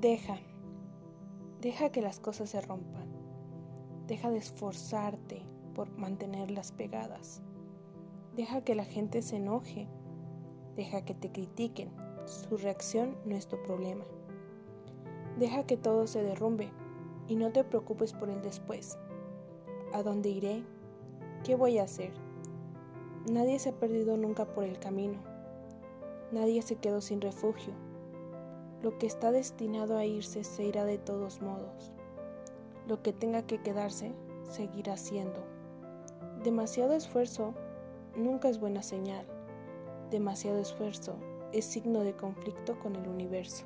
Deja, deja que las cosas se rompan. Deja de esforzarte por mantenerlas pegadas. Deja que la gente se enoje. Deja que te critiquen. Su reacción no es tu problema. Deja que todo se derrumbe y no te preocupes por el después. ¿A dónde iré? ¿Qué voy a hacer? Nadie se ha perdido nunca por el camino. Nadie se quedó sin refugio. Lo que está destinado a irse se irá de todos modos. Lo que tenga que quedarse seguirá siendo. Demasiado esfuerzo nunca es buena señal. Demasiado esfuerzo es signo de conflicto con el universo.